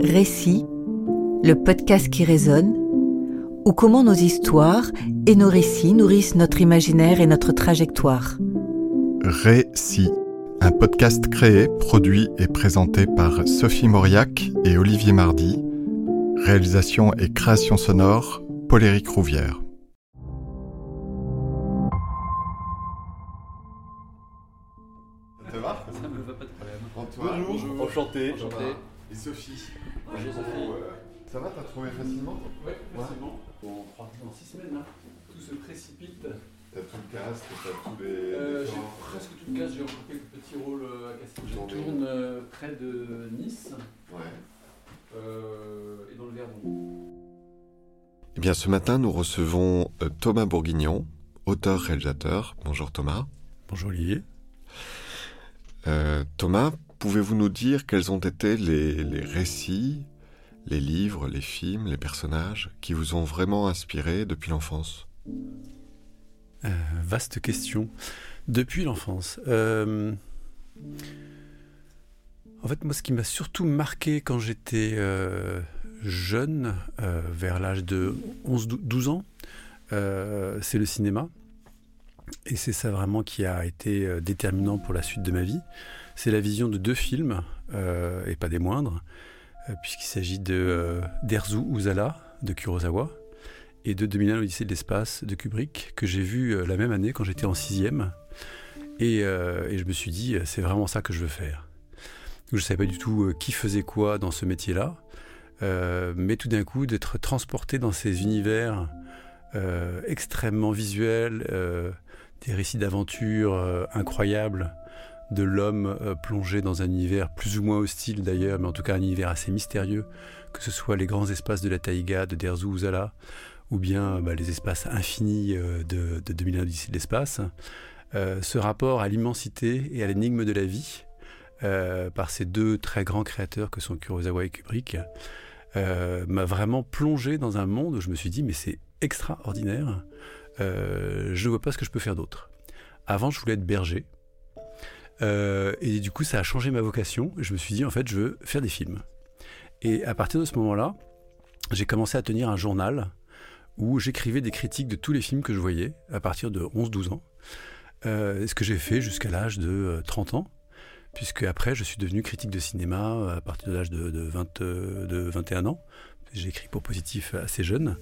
Récit, le podcast qui résonne, ou comment nos histoires et nos récits nourrissent notre imaginaire et notre trajectoire. Récit, un podcast créé, produit et présenté par Sophie Mauriac et Olivier Mardy. Réalisation et création sonore, Paul-Éric Rouvière. Enchanté. Enchanté. Et Sophie. Bonjour, Sophie. Euh, Ça va, t'as trouvé facilement? Ouais, facilement. Bon, trois dans six semaines, hein. tout se précipite. T'as tout le casque, t'as tous les. Euh, j'ai presque tout le cas, j'ai encore quelques petits rôles euh, à casser. Je tourne euh, près de Nice Ouais. euh, et dans le Verdon. Eh bien, ce matin, nous recevons Thomas Bourguignon, auteur-réalisateur. Bonjour Thomas. Bonjour Olivier. Euh, Thomas, pouvez-vous nous dire quels ont été les, récits, les livres, les films, les personnages qui vous ont vraiment inspiré depuis l'enfance? Euh, vaste question. Depuis l'enfance. euh, En fait, moi, ce qui m'a surtout marqué quand j'étais euh, jeune, vers l'âge de 11-12 ans, c'est le cinéma. Et c'est ça vraiment qui a été déterminant pour la suite de ma vie. C'est la vision de deux films, euh, et pas des moindres, euh, puisqu'il s'agit de euh, d'Erzu Uzala de Kurosawa et de 2001 l'Odyssée de l'espace de Kubrick que j'ai vu la même année quand j'étais en sixième et, et je me suis dit c'est vraiment ça que je veux faire. Je savais pas du tout qui faisait quoi dans ce métier-là, mais tout d'un coup d'être transporté dans ces univers extrêmement visuels, des récits d'aventure euh, incroyables de l'homme euh, plongé dans un univers plus ou moins hostile d'ailleurs, mais en tout cas un univers assez mystérieux, que ce soit les grands espaces de la taïga de Derzu Uzala, ou bien bah, les espaces infinis euh, de, de 2001 Odyssée de l'espace. Euh, ce rapport à l'immensité et à l'énigme de la vie, euh, par ces deux très grands créateurs que sont Kurosawa et Kubrick, euh, m'a vraiment plongé dans un monde où je me suis dit mais c'est extraordinaire, euh, je ne vois pas ce que je peux faire d'autre. Avant je voulais être berger, euh, et du coup ça a changé ma vocation, je me suis dit en fait je veux faire des films. Et à partir de ce moment-là, j'ai commencé à tenir un journal où j'écrivais des critiques de tous les films que je voyais à partir de 11-12 ans. Euh, ce que j'ai fait jusqu'à l'âge de euh, 30 ans, puisque après je suis devenu critique de cinéma euh, à partir de l'âge de, de 20, euh, de 21 ans. J'ai écrit pour Positif assez jeune.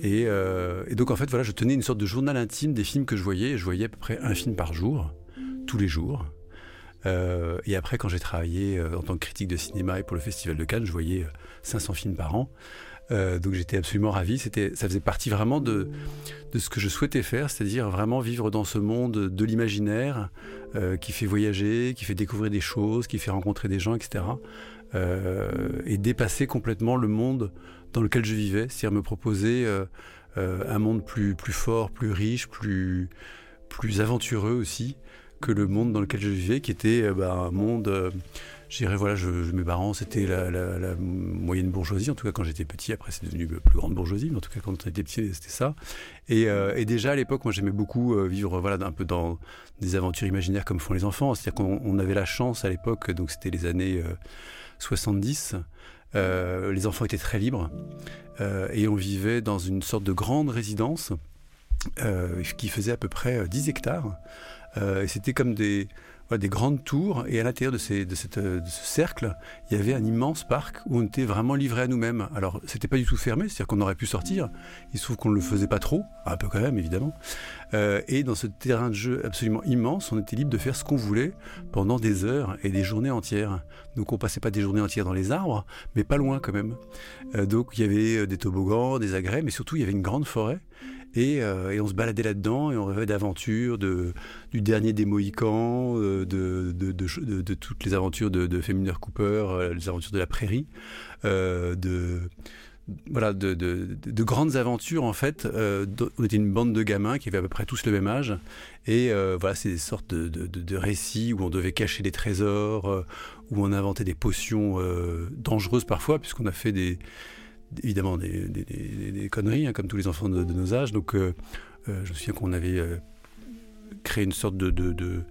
Et, euh, et donc en fait voilà, je tenais une sorte de journal intime des films que je voyais. Je voyais à peu près un film par jour, tous les jours. Euh, et après, quand j'ai travaillé euh, en tant que critique de cinéma et pour le Festival de Cannes, je voyais euh, 500 films par an. Euh, donc j'étais absolument ravi. C'était, ça faisait partie vraiment de, de ce que je souhaitais faire, c'est-à-dire vraiment vivre dans ce monde de l'imaginaire euh, qui fait voyager, qui fait découvrir des choses, qui fait rencontrer des gens, etc. Euh, et dépasser complètement le monde dans lequel je vivais, c'est-à-dire me proposer euh, euh, un monde plus, plus fort, plus riche, plus, plus aventureux aussi que le monde dans lequel je vivais, qui était euh, bah, un monde, euh, je dirais, voilà, je, mes parents, c'était la, moyenne bourgeoisie, en tout cas quand j'étais petit, après c'est devenu plus grande bourgeoisie, mais en tout cas quand on était petit, c'était ça. Et, euh, et déjà à l'époque, moi j'aimais beaucoup vivre voilà, un peu dans des aventures imaginaires comme font les enfants, c'est-à-dire qu'on on avait la chance à l'époque, donc c'était les années euh, 70, euh, les enfants étaient très libres, et on vivait dans une sorte de grande résidence qui faisait à peu près euh, 10 hectares. Euh, et c'était comme des, grandes tours. Et à l'intérieur euh, de ce cercle, il y avait un immense parc où on était vraiment livré à nous-mêmes. Alors, c'était pas du tout fermé, c'est-à-dire qu'on aurait pu sortir. Il se trouve qu'on ne le faisait pas trop, un peu quand même, évidemment. Euh, et dans ce terrain de jeu absolument immense, on était libre de faire ce qu'on voulait pendant des heures et des journées entières. Donc, on passait pas des journées entières dans les arbres, mais pas loin quand même. Donc, il y avait des toboggans, des agrès, mais surtout, il y avait une grande forêt. Et, euh, et on se baladait là-dedans et on rêvait d'aventures, de, du dernier des Mohicans, euh, de, toutes les aventures de, de Cooper, euh, les aventures de la prairie, de, voilà, de, de- de grandes aventures en fait. On était une bande de gamins qui avaient à peu près tous le même âge. Et voilà, c'est des sortes de, de- récits où on devait cacher des trésors, où on inventait des potions dangereuses parfois, puisqu'on a fait des évidemment des, conneries, hein, comme tous les enfants de, nos âges. Donc, euh, euh, je me souviens qu'on avait euh, créé une sorte de, de, de-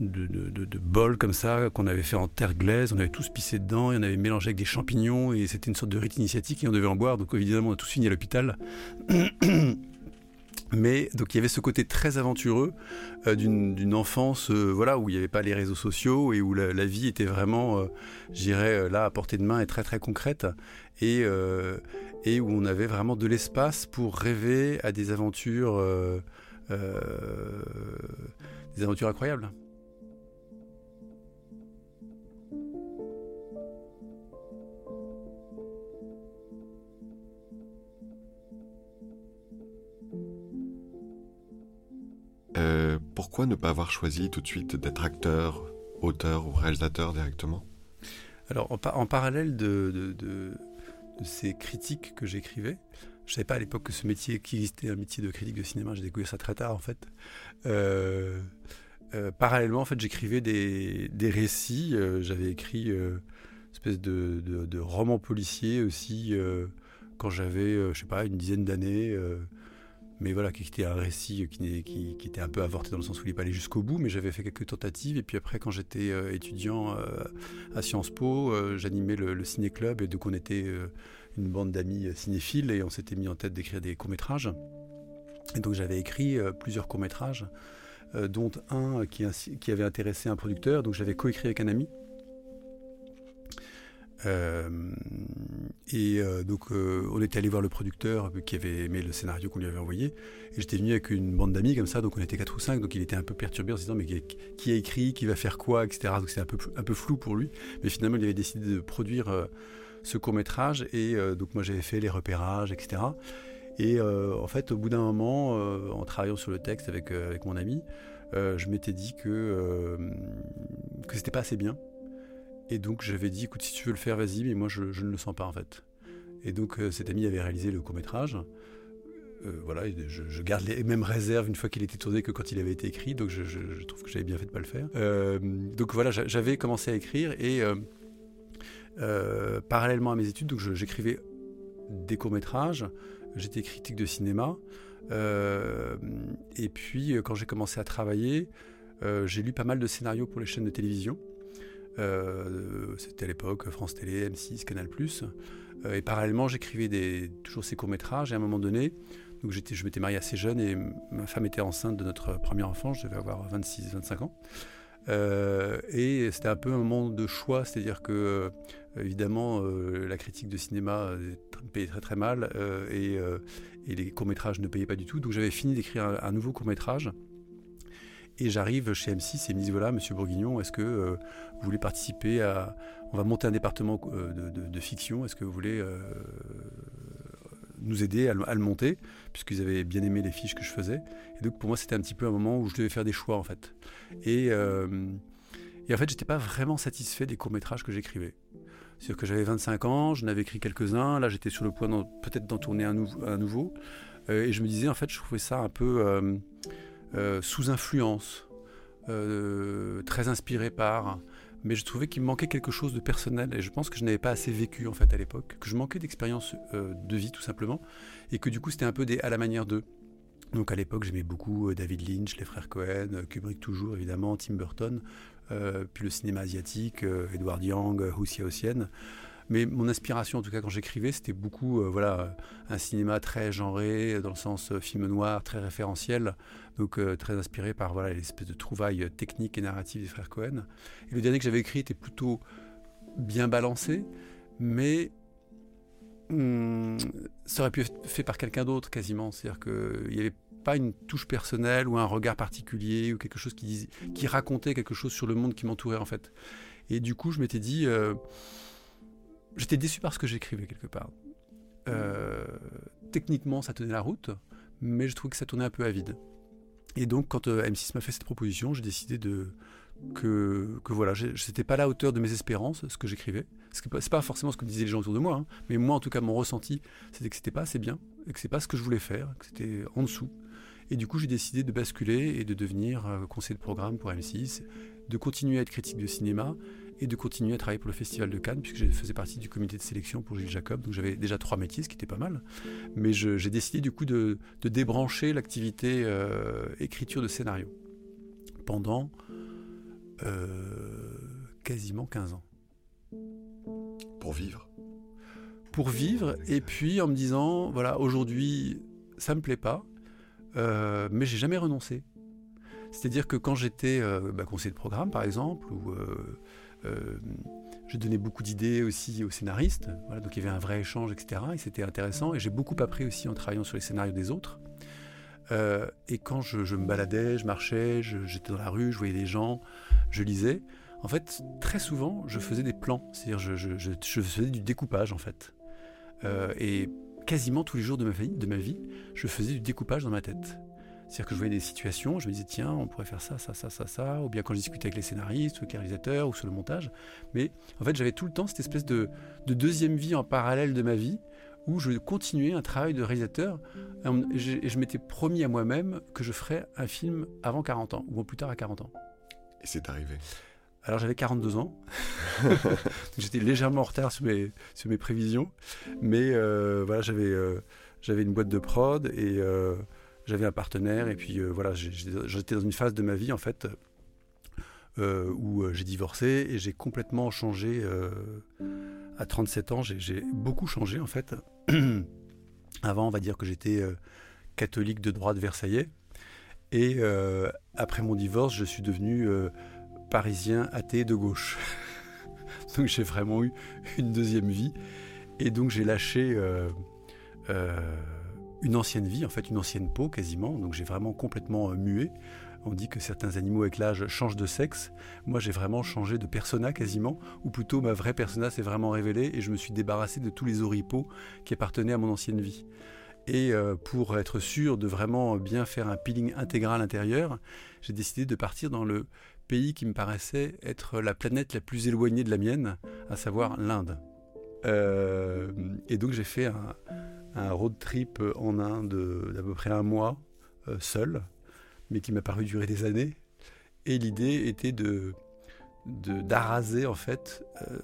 de, bols comme ça qu'on avait fait en terre glaise. On avait tous pissé dedans et on avait mélangé avec des champignons et c'était une sorte de rite initiatique et on devait en boire. Donc évidemment, on a tous fini à l'hôpital. Mais donc il y avait ce côté très aventureux euh, d'une enfance euh, voilà, où il n'y avait pas les réseaux sociaux et où la, vie était vraiment, euh, j'irais, là à portée de main et très très concrète et, et où on avait vraiment de l'espace pour rêver à des aventures, des aventures incroyables. Pourquoi ne pas avoir choisi tout de suite d'être acteur, auteur ou réalisateur directement? Alors, en, pa- en parallèle de, ces critiques que j'écrivais, je savais pas à l'époque que ce métier, qu'il existait un métier de critique de cinéma, j'ai découvert ça très tard en fait. Euh, euh, parallèlement, en fait, j'écrivais des, des récits. euh, J'avais écrit une espèce de, de, de roman policier aussi quand j'avais, je sais pas, une dizaine d'années. Mais voilà, qui était un récit qui, était un peu avorté dans le sens où il n'est pas allé jusqu'au bout, mais j'avais fait quelques tentatives. Et puis après, quand j'étais euh, étudiant euh, à Sciences Po, euh, j'animais le, le ciné-club, et donc on était une bande d'amis cinéphiles, et on s'était mis en tête d'écrire des courts-métrages. Et donc j'avais écrit plusieurs courts-métrages, dont un qui, qui avait intéressé un producteur, donc j'avais coécrit avec un ami. Euh, et euh, donc euh, on était allé voir le producteur qui avait aimé le scénario qu'on lui avait envoyé. Et j'étais venu avec une bande d'amis comme ça donc on était quatre ou cinq donc il était un peu perturbé en se disant mais qui, a écrit qui va faire quoi etc donc c'est un peu un peu flou pour lui. Mais finalement il avait décidé de produire ce court métrage et donc moi j'avais fait les repérages etc et en fait au bout d'un moment en travaillant sur le texte avec avec mon ami je m'étais dit que que c'était pas assez bien et donc j'avais dit, écoute, si tu veux le faire, vas-y, mais moi je, ne le sens pas en fait. Et donc euh, cet ami avait réalisé le court métrage. Euh, voilà, je, garde les mêmes réserves une fois qu'il était tourné que quand il avait été écrit, donc je, trouve que j'avais bien fait de pas le faire. Euh, donc voilà, j'a- j'avais commencé à écrire et parallèlement à mes études, donc j'écrivais des courts métrages, j'étais critique de cinéma. Et puis quand j'ai commencé à travailler, j'ai lu pas mal de scénarios pour les chaînes de télévision. Euh, C'était à l'époque France Télé, M6, Canal+. Euh, et parallèlement, j'écrivais toujours ces courts-métrages. Et à un moment donné, donc je m'étais marié assez jeune et ma femme était enceinte de notre premier enfant. Je devais avoir 26-25 ans. Euh, et c'était un peu un moment de choix, c'est-à-dire que, euh, évidemment, la critique de cinéma payait très très mal et, et les courts-métrages ne payaient pas du tout. Donc j'avais fini d'écrire un, un nouveau court-métrage. Et j'arrive chez M6 et ils me disent voilà, monsieur Bourguignon, est-ce que euh, vous voulez participer à. On va monter un département euh, de, de- fiction, est-ce que vous voulez euh, nous aider à, le- monter? Puisqu'ils avaient bien aimé les fiches que je faisais. Et donc pour moi, c'était un petit peu un moment où je devais faire des choix en fait. Et, et en fait, j'étais pas vraiment satisfait des courts-métrages que j'écrivais. C'est-à-dire que j'avais 25 ans, j'en avais écrit quelques-uns, là j'étais sur le point peut-être d'en tourner un, nouveau- un nouveau. Et je me disais, en fait, je trouvais ça un peu. Euh, sous influence, euh, très inspiré par, mais je trouvais qu'il me manquait quelque chose de personnel et je pense que je n'avais pas assez vécu en fait à l'époque, que je manquais d'expérience euh, de vie tout simplement et que du coup c'était un peu des, à la manière d'eux. Donc à l'époque j'aimais beaucoup David Lynch, les frères Cohen, Kubrick toujours évidemment, Tim Burton, puis le cinéma asiatique, Edward Yang, euh, Hou Hsiao-hsien. Mais mon inspiration, en tout cas quand j'écrivais, c'était beaucoup euh, voilà, un cinéma très genré, euh, dans le sens euh, film noir, très référentiel, donc euh, très inspiré par voilà, l'espèce de trouvailles euh, techniques et narratives des frères Cohen. Et le dernier que j'avais écrit était plutôt bien balancé, mais hum, ça aurait pu être fait par quelqu'un d'autre quasiment. C'est-à-dire qu'il n'y avait pas une touche personnelle ou un regard particulier ou quelque chose qui, racontait quelque chose sur le monde qui m'entourait en fait. Et du coup, je m'étais dit, euh, j'étais déçu par ce que j'écrivais quelque part. Euh, techniquement, ça tenait la route, mais je trouvais que ça tournait un peu à vide. Et donc, quand euh, M6 m'a fait cette proposition, j'ai décidé que, que voilà, pas à la hauteur de mes espérances, ce que j'écrivais. Ce C'est pas forcément ce que disaient les gens autour de moi, hein, mais moi, en tout cas, mon ressenti, c'était que c'était pas assez bien, et que c'est pas ce que je voulais faire, que c'était en dessous. Et du coup, j'ai décidé de basculer et de devenir euh, conseiller de programme pour M6, de continuer à être critique de cinéma et de continuer à travailler pour le Festival de Cannes, puisque je faisais partie du comité de sélection pour Gilles Jacob. Donc j'avais déjà trois métiers, ce qui était pas mal. Mais j'ai décidé du coup de, de débrancher l'activité euh, écriture de scénario pendant euh, quasiment 15 ans. Pour vivre Pour vivre, et puis en me disant, voilà, aujourd'hui, ça me plaît pas, euh, mais j'ai jamais renoncé. C'est-à-dire que quand j'étais bah, conseiller de programme, par exemple, ou je donnais beaucoup d'idées aussi aux scénaristes, voilà, donc il y avait un vrai échange, etc. Et c'était intéressant, et j'ai beaucoup appris aussi en travaillant sur les scénarios des autres. et quand je, me baladais, je marchais, j'étais dans la rue, je voyais des gens, je lisais, en fait, très souvent, je faisais des plans, c'est-à-dire je, faisais du découpage en fait. Euh, et quasiment tous les jours de ma vie, je faisais du découpage dans ma tête. C'est-à-dire que je voyais des situations, je me disais tiens, on pourrait faire ça, ça, ça, ça, ça, ou bien quand je discutais avec les scénaristes, ou avec les réalisateurs, ou sur le montage. Mais en fait, j'avais tout le temps cette espèce de, deuxième vie en parallèle de ma vie, où je continuais un travail de réalisateur, et je, je m'étais promis à moi-même que je ferais un film avant 40 ans, ou plus tard à 40 ans. Et c'est arrivé alors j'avais 42 ans, j'étais légèrement en retard sur mes, sur mes prévisions, mais euh, voilà, j'avais euh, j'avais une boîte de prod et euh, j'avais un partenaire et puis voilà, j'étais dans une phase de ma vie en fait où j'ai divorcé et j'ai complètement changé à 37 ans, j'ai beaucoup changé en fait. Avant, on va dire que j'étais catholique de droite versaillais et après mon divorce, je suis devenu parisien athée de gauche. donc j'ai vraiment eu une deuxième vie. Et donc j'ai lâché euh, euh, une ancienne vie, en fait une ancienne peau quasiment. Donc j'ai vraiment complètement euh, mué. On dit que certains animaux avec l'âge changent de sexe. Moi j'ai vraiment changé de persona quasiment, ou plutôt ma vraie persona s'est vraiment révélée et je me suis débarrassé de tous les oripeaux qui appartenaient à mon ancienne vie. Et pour être sûr de vraiment bien faire un peeling intégral intérieur, j'ai décidé de partir dans le pays qui me paraissait être la planète la plus éloignée de la mienne, à savoir l'Inde. Euh, et donc j'ai fait un, road trip en Inde d'à peu près un mois, euh, seul, mais qui m'a paru durer des années. Et l'idée était de d'araser en fait euh,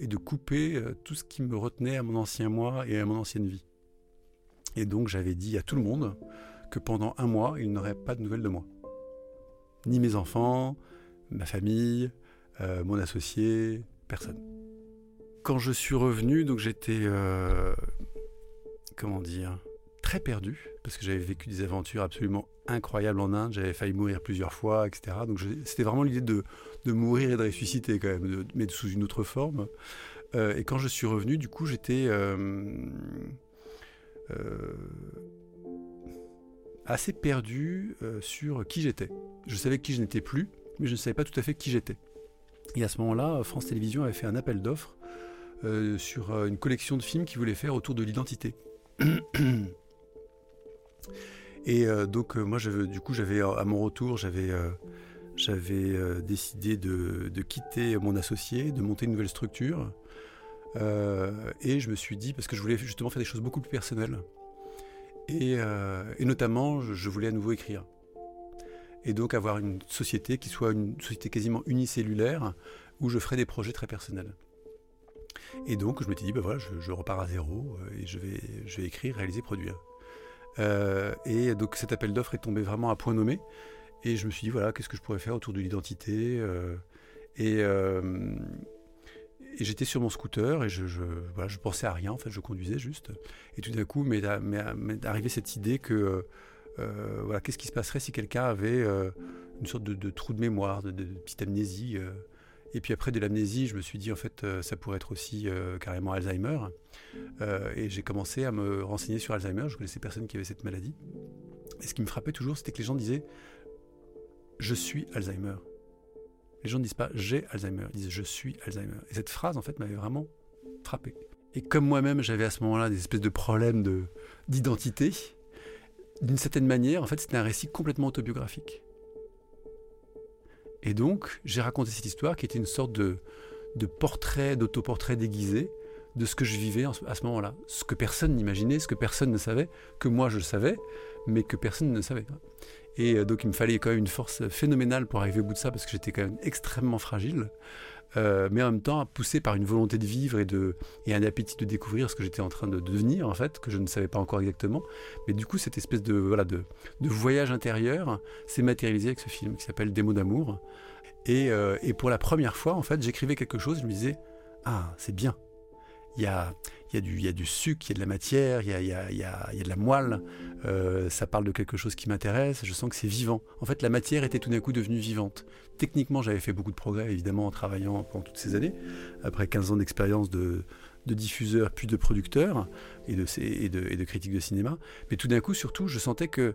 et de couper tout ce qui me retenait à mon ancien moi et à mon ancienne vie. Et donc j'avais dit à tout le monde que pendant un mois, il n'aurait pas de nouvelles de moi ni mes enfants, ma famille, euh, mon associé, personne. Quand je suis revenu, donc j'étais, euh, comment dire, très perdu, parce que j'avais vécu des aventures absolument incroyables en Inde, j'avais failli mourir plusieurs fois, etc. Donc c'était vraiment l'idée de, mourir et de ressusciter quand même, mais sous une autre forme. Euh, et quand je suis revenu, du coup, j'étais assez perdu sur qui j'étais. Je savais qui je n'étais plus, mais je ne savais pas tout à fait qui j'étais. Et à ce moment-là, France Télévisions avait fait un appel d'offres euh, sur euh, une collection de films qu'ils voulaient faire autour de l'identité. Et euh, donc moi, du coup, j'avais à mon retour, j'avais décidé de, quitter mon associé, de monter une nouvelle structure. et je me suis dit, parce que je voulais justement faire des choses beaucoup plus personnelles. Et, et notamment, je voulais à nouveau écrire et donc avoir une société qui soit une société quasiment unicellulaire où je ferai des projets très personnels. Et donc je me suis dit, ben voilà, je, repars à zéro euh, et je vais, je vais écrire, réaliser, produire. Euh, et donc cet appel d'offres est tombé vraiment à point nommé. Et je me suis dit, voilà, qu'est-ce que je pourrais faire autour de l'identité euh, Et, j'étais sur mon scooter et je, je, voilà, je pensais à rien, en fait, je conduisais juste. Et tout d'un coup, m'est arrivé cette idée que voilà, qu'est-ce qui se passerait si quelqu'un avait une sorte de, trou de mémoire, de, petite amnésie. Et puis après de l'amnésie, je me suis dit en fait ça pourrait être aussi carrément Alzheimer. et j'ai commencé à me renseigner sur Alzheimer. Je connaissais personne qui avait cette maladie. Et ce qui me frappait toujours, c'était que les gens disaient je suis Alzheimer. Les gens ne disent pas j'ai Alzheimer, ils disent je suis Alzheimer. Et cette phrase en fait m'avait vraiment frappé. Et comme moi-même j'avais à ce moment-là des espèces de problèmes d'identité, d'une certaine manière, en fait, c'était un récit complètement autobiographique. Et donc, j'ai raconté cette histoire qui était une sorte de, portrait, d'autoportrait déguisé de ce que je vivais à ce moment-là. Ce que personne n'imaginait, ce que personne ne savait, que moi je savais, mais que personne ne savait. Et euh, donc, il me fallait quand même une force phénoménale pour arriver au bout de ça, parce que j'étais quand même extrêmement fragile. Euh, mais en même temps poussé par une volonté de vivre et, de, et un appétit de découvrir ce que j'étais en train de devenir en fait, que je ne savais pas encore exactement. Mais du coup, cette espèce de, voilà, de, de voyage intérieur s'est matérialisé avec ce film qui s'appelle Des mots d'amour. Et, euh, et pour la première fois, en fait, j'écrivais quelque chose, je me disais, ah, c'est bien. Il y a, du, sucre, il y a de la matière, il y a, de la moelle, euh, ça parle de quelque chose qui m'intéresse, je sens que c'est vivant. En fait, la matière était tout d'un coup devenue vivante. Techniquement, j'avais fait beaucoup de progrès, évidemment, en travaillant pendant toutes ces années, après 15 ans d'expérience de, diffuseur puis de producteur et de, critique de cinéma. Mais tout d'un coup, surtout, je sentais que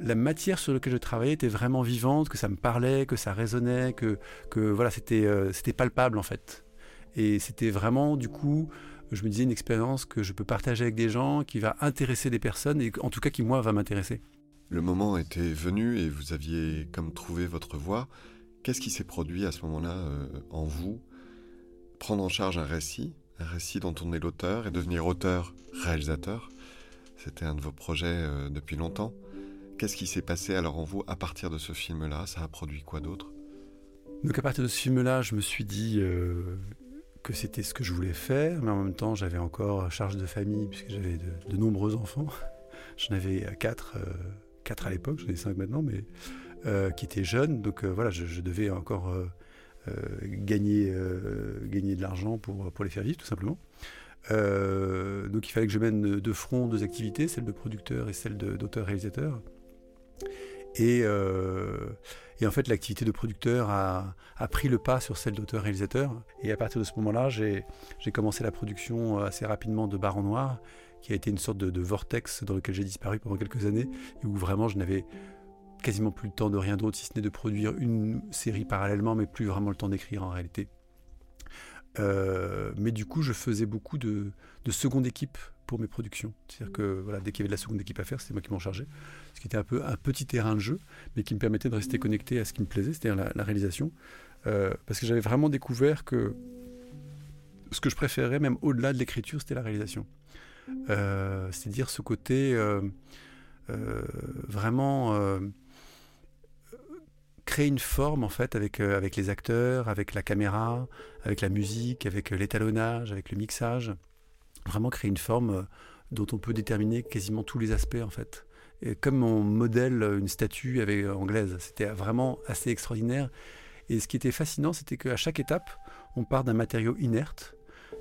la matière sur laquelle je travaillais était vraiment vivante, que ça me parlait, que ça résonnait, que, voilà, euh, c'était palpable en fait. Et c'était vraiment, du coup, je me disais une expérience que je peux partager avec des gens, qui va intéresser des personnes, et en tout cas qui, moi, va m'intéresser. Le moment était venu et vous aviez comme trouvé votre voie. Qu'est-ce qui s'est produit à ce moment-là euh, en vous? Prendre en charge un récit, un récit dont on est l'auteur, et devenir auteur-réalisateur. C'était un de vos projets euh, depuis longtemps. Qu'est-ce qui s'est passé alors en vous à partir de ce film-là? Ça a produit quoi d'autre? Donc à partir de ce film-là, je me suis dit, euh, que c'était ce que je voulais faire, mais en même temps, j'avais encore charge de famille, puisque j'avais de, nombreux enfants. J'en avais quatre, euh, quatre à l'époque, j'en ai cinq maintenant, mais euh, qui étaient jeunes. Donc euh, voilà, je, devais encore euh, euh, gagner, gagner de l'argent pour, pour les faire vivre, tout simplement. donc il fallait que je mène de front deux activités, celle de producteur et celle d'auteur-réalisateur. Et, euh, et, en fait, l'activité de producteur a, pris le pas sur celle d'auteur-réalisateur. Et à partir de ce moment-là, j'ai commencé la production assez rapidement de Baron Noir, qui a été une sorte de, de vortex dans lequel j'ai disparu pendant quelques années, et où vraiment je n'avais quasiment plus le temps de rien d'autre, si ce n'est de produire une série parallèlement, mais plus vraiment le temps d'écrire en réalité. Euh, mais du coup, je faisais beaucoup de, de seconde équipe pour mes productions. C'est-à-dire que voilà, dès qu'il y avait de la seconde équipe à faire, c'était moi qui m'en chargeais. Ce qui était un peu un petit terrain de jeu, mais qui me permettait de rester connecté à ce qui me plaisait, c'est-à-dire la, la, réalisation. Euh, parce que j'avais vraiment découvert que ce que je préférais, même au-delà de l'écriture, c'était la réalisation. Euh, c'est-à-dire ce côté euh, vraiment créer une forme en fait avec, avec les acteurs, avec la caméra, avec la musique, avec l'étalonnage, avec le mixage vraiment créer une forme dont on peut déterminer quasiment tous les aspects en fait. Et comme on modèle une statue avec, anglaise, c'était vraiment assez extraordinaire. Et ce qui était fascinant, c'était qu'à chaque étape, on part d'un matériau inerte.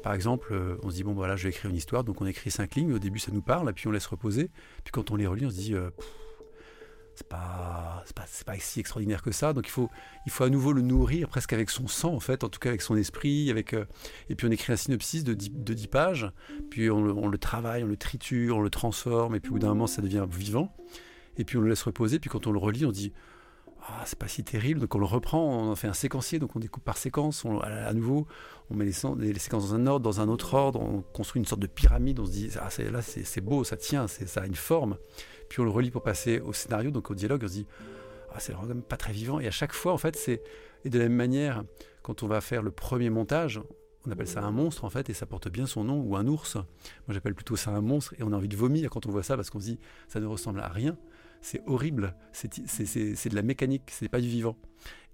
Par exemple, on se dit bon voilà, je vais écrire une histoire, donc on écrit cinq lignes. Au début, ça nous parle, puis on laisse reposer. Puis quand on les relit, on se dit euh, c'est pas, pas, pas si extraordinaire que ça. Donc il faut, il faut à nouveau le nourrir presque avec son sang, en fait, en tout cas avec son esprit. Avec, euh, et puis on écrit un synopsis de 10, de 10 pages, puis on le, travaille, on le triture, on le transforme, et puis au bout d'un moment ça devient vivant. Et puis on le laisse reposer, puis quand on le relit, on dit ah, c'est pas si terrible. Donc on le reprend, on fait un séquencier, donc on découpe par séquence. À, nouveau, on met les, les, séquences dans un ordre, dans un autre ordre. On construit une sorte de pyramide. On se dit ah, là c'est beau, ça tient, ça a une forme on le relit pour passer au scénario, donc au dialogue, on se dit ah, c'est vraiment pas très vivant. Et à chaque fois, en fait, c'est et de la même manière, quand on va faire le premier montage, on appelle ça un monstre en fait, et ça porte bien son nom, ou un ours. Moi j'appelle plutôt ça un monstre, et on a envie de vomir quand on voit ça parce qu'on se dit ça ne ressemble à rien. C'est horrible, c'est de la mécanique, c'est pas du vivant.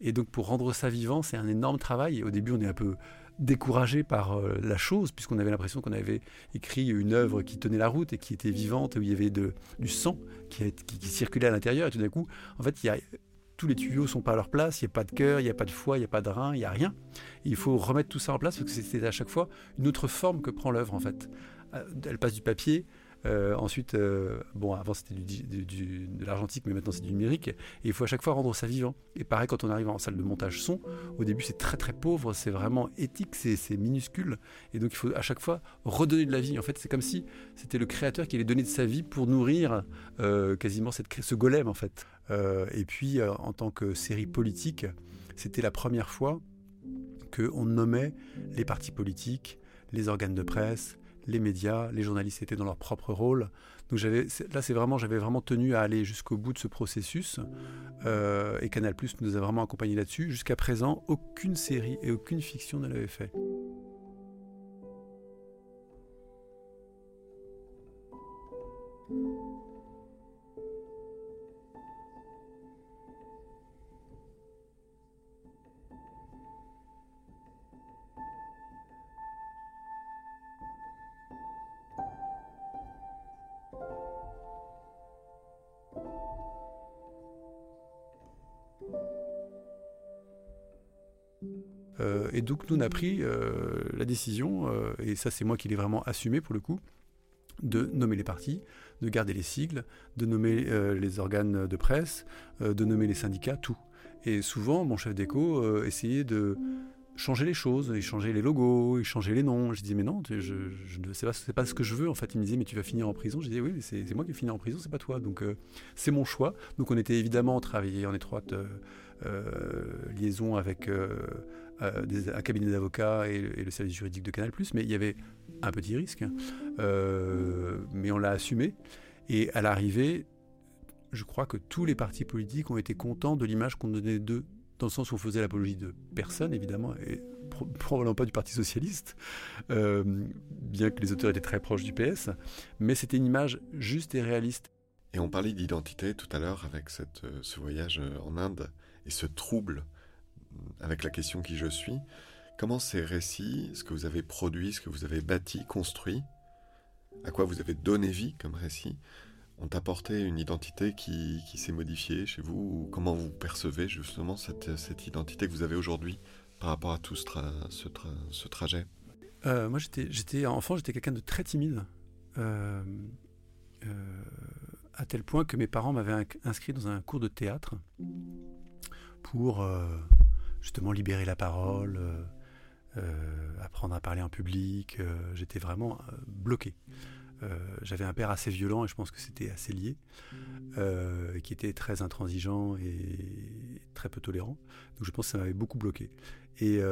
Et donc pour rendre ça vivant, c'est un énorme travail. Au début, on est un peu découragé par euh, la chose, puisqu'on avait l'impression qu'on avait écrit une œuvre qui tenait la route et qui était vivante, où il y avait du sang qui, circulait à l'intérieur. Et tout d'un coup, en fait, il y a, tous les tuyaux sont pas à leur place, il n'y a pas de cœur, il n'y a pas de foie, il n'y a pas de rein, il n'y a rien. Et il faut remettre tout ça en place parce que c'est à chaque fois une autre forme que prend l'œuvre en fait. Euh, elle passe du papier euh, ensuite, euh, bon, avant c'était du, de l'argentique, mais maintenant c'est du numérique. Et il faut à chaque fois rendre ça vivant. Et pareil, quand on arrive en salle de montage son, au début c'est très très pauvre, c'est vraiment éthique, c'est minuscule. Et donc il faut à chaque fois redonner de la vie. En fait, c'est comme si c'était le créateur qui allait donner de sa vie pour nourrir euh, quasiment cette, ce golem en fait. Et puis, en tant que série politique, c'était la première fois qu'on nommait les partis politiques, les organes de presse, les médias, les journalistes étaient dans leur propre rôle. Donc là, c'est vraiment, j'avais vraiment tenu à aller jusqu'au bout de ce processus. Euh, et Canal Plus nous a vraiment accompagnés là-dessus. Jusqu'à présent, aucune série et aucune fiction ne l'avait fait. Et donc nous on a pris euh, la décision, euh, et ça c'est moi qui l'ai vraiment assumé pour le coup, de nommer les partis, de garder les sigles, de nommer euh, les organes de presse, de nommer les syndicats, tout. Et souvent mon chef d'éco essayait de changer les choses, il changeait les logos, il changeait les noms. Je disais mais non, je, ne sais pas, c'est pas ce que je veux en fait. Il me disait mais tu vas finir en prison. Je disais oui c'est moi qui vais finir en prison, c'est pas toi. Donc c'est mon choix. Donc on était évidemment travaillé en étroite liaison avec euh, un cabinet d'avocats et, le service juridique de Canal+, mais il y avait un petit risque, euh, mais on l'a assumé. Et à l'arrivée, je crois que tous les partis politiques ont été contents de l'image qu'on donnait d'eux, dans le sens où on faisait l'apologie de personne, évidemment, et pro- probablement pas du Parti Socialiste, euh, bien que les auteurs étaient très proches du PS, mais c'était une image juste et réaliste. Et on parlait d'identité tout à l'heure avec ce voyage en Inde et ce trouble avec la question qui je suis. Comment ces récits, ce que vous avez produit, ce que vous avez bâti, construit, à quoi vous avez donné vie comme récit, ont apporté une identité qui, qui s'est modifiée chez vous ou Comment vous percevez justement cette, cette identité que vous avez aujourd'hui par rapport à tout ce, ce, tra- ce trajet? Euh, moi, j'étais, enfant, j'étais quelqu'un de très timide. Euh, euh, à tel point que mes parents m'avaient inscrit dans un cours de théâtre pour justement libérer la parole, euh, euh, apprendre à parler en public. euh, j'étais vraiment bloqué. J'avais un père assez violent et je pense que c'était assez lié, qui était très intransigeant et très peu tolérant. Donc je pense que ça m'avait beaucoup bloqué. Et,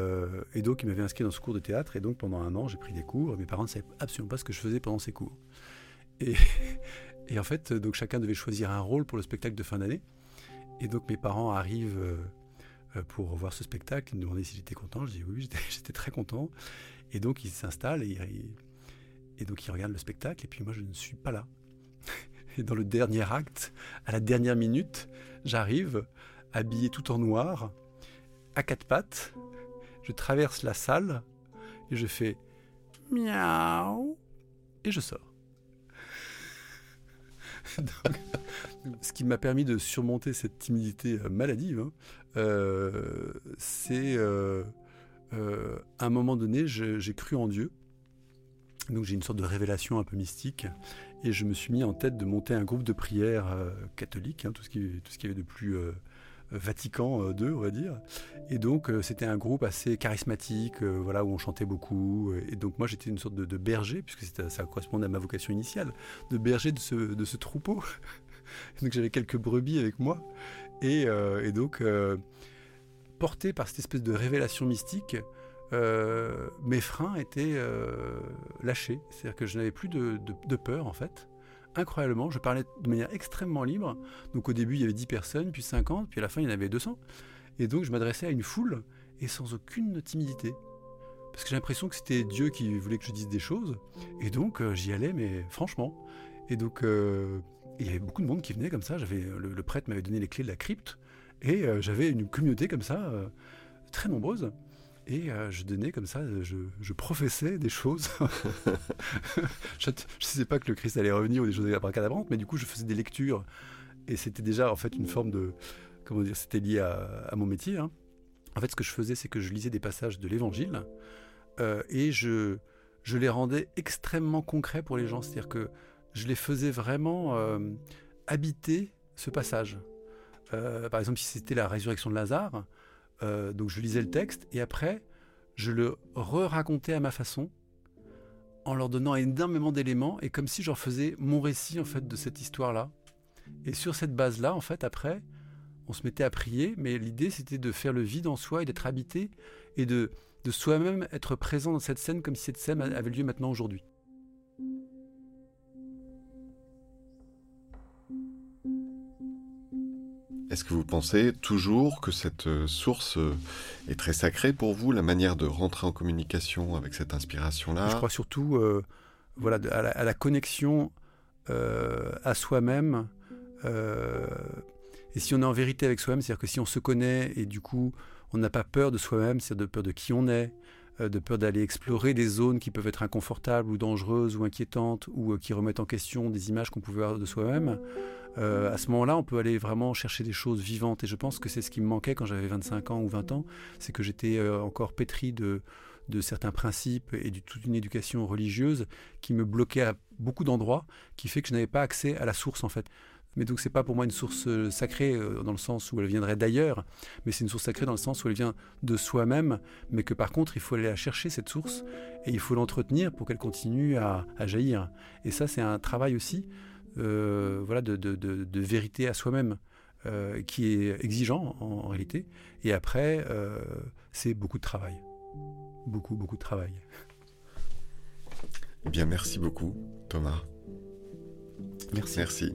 donc, il m'avait inscrit dans ce cours de théâtre. Et donc, pendant un an, j'ai pris des cours. Mes parents ne savaient absolument pas ce que je faisais pendant ces cours. Et, et en fait, donc, chacun devait choisir un rôle pour le spectacle de fin d'année. Et donc, mes parents arrivent pour voir ce spectacle. Ils me demandaient si j'étais content. Je dis oui, j'étais, très content. Et donc, ils s'installent et, donc, ils regardent le spectacle. Et puis, moi, je ne suis pas là. Et dans le dernier acte, à la dernière minute, j'arrive habillé tout en noir, à quatre pattes. Je traverse la salle et je fais miaou et je sors. Ce qui m'a permis de surmonter cette timidité euh, maladive, hein, euh, c'est euh, euh, à un moment donné, j'ai cru en Dieu. Donc j'ai une sorte de révélation un peu mystique et je me suis mis en tête de monter un groupe de prière euh, catholique, hein, tout ce qui tout ce avait de plus euh, Vatican euh, II, on va dire. Et donc, euh, c'était un groupe assez charismatique, euh, voilà, où on chantait beaucoup. Et donc, moi, j'étais une sorte de, berger, puisque ça correspondait à ma vocation initiale, de berger de ce troupeau. donc, j'avais quelques brebis avec moi. Et, euh, et donc, euh, porté par cette espèce de révélation mystique, euh, mes freins étaient lâchés. C'est-à-dire que je n'avais plus de, peur, en fait. Incroyablement, je parlais de manière extrêmement libre. Donc au début, il y avait 10 personnes, puis 50, puis à la fin, il y en avait 200. Et donc, je m'adressais à une foule et sans aucune timidité. Parce que j'ai l'impression que c'était Dieu qui voulait que je dise des choses. Et donc, j'y allais, mais franchement. Et donc, il y avait beaucoup de monde qui venait comme ça. J'avais, le, le prêtre m'avait donné les clés de la crypte. Et euh, j'avais une communauté comme ça, euh, très nombreuse. Et euh, je donnais comme ça, je, je professais des choses. je ne sais pas que le Christ allait revenir ou des choses abracadabrantes, mais du coup, je faisais des lectures. Et c'était déjà, en fait, une forme de. Comment dire C'était lié à, à mon métier. hein. En fait, ce que je faisais, c'est que je lisais des passages de l'Évangile euh, et je, je les rendais extrêmement concrets pour les gens. C'est-à-dire que je les faisais vraiment euh, habiter ce passage. Euh, par exemple, si c'était la résurrection de Lazare, euh, donc je lisais le texte et après, je le re-racontais à ma façon en leur donnant énormément d'éléments et comme si je faisais mon récit en fait de cette histoire-là. Et sur cette base-là, en fait, après, on se mettait à prier, mais l'idée c'était de faire le vide en soi et d'être habité et de, de soi-même être présent dans cette scène comme si cette scène avait lieu maintenant aujourd'hui. Est-ce que vous pensez toujours que cette euh, source euh, est très sacrée pour vous, la manière de rentrer en communication avec cette inspiration-là? Je crois surtout euh, voilà, à, la, connexion à soi-même. et si on est en vérité avec soi-même, c'est-à-dire que si on se connaît et du coup on n'a pas peur de soi-même, c'est-à-dire de peur de qui on est, de peur d'aller explorer des zones qui peuvent être inconfortables ou dangereuses ou inquiétantes ou qui remettent en question des images qu'on pouvait avoir de soi-même. À ce moment-là, on peut aller vraiment chercher des choses vivantes. Et je pense que c'est ce qui me manquait quand j'avais 25 ans ou 20 ans, c'est que j'étais encore pétri de, certains principes et de toute une éducation religieuse qui me bloquait à beaucoup d'endroits, qui fait que je n'avais pas accès à la source en fait. Mais donc c'est pas pour moi une source euh, sacrée euh, dans le sens où elle viendrait d'ailleurs, mais c'est une source sacrée dans le sens où elle vient de soi-même, mais que par contre il faut aller la chercher cette source et il faut l'entretenir pour qu'elle continue à, jaillir. Et ça c'est un travail aussi, euh, voilà, de, vérité à soi-même. qui est exigeant en, réalité. Et après, c'est beaucoup de travail beaucoup, beaucoup de travail. Eh bien, merci beaucoup, Thomas. Merci. Merci.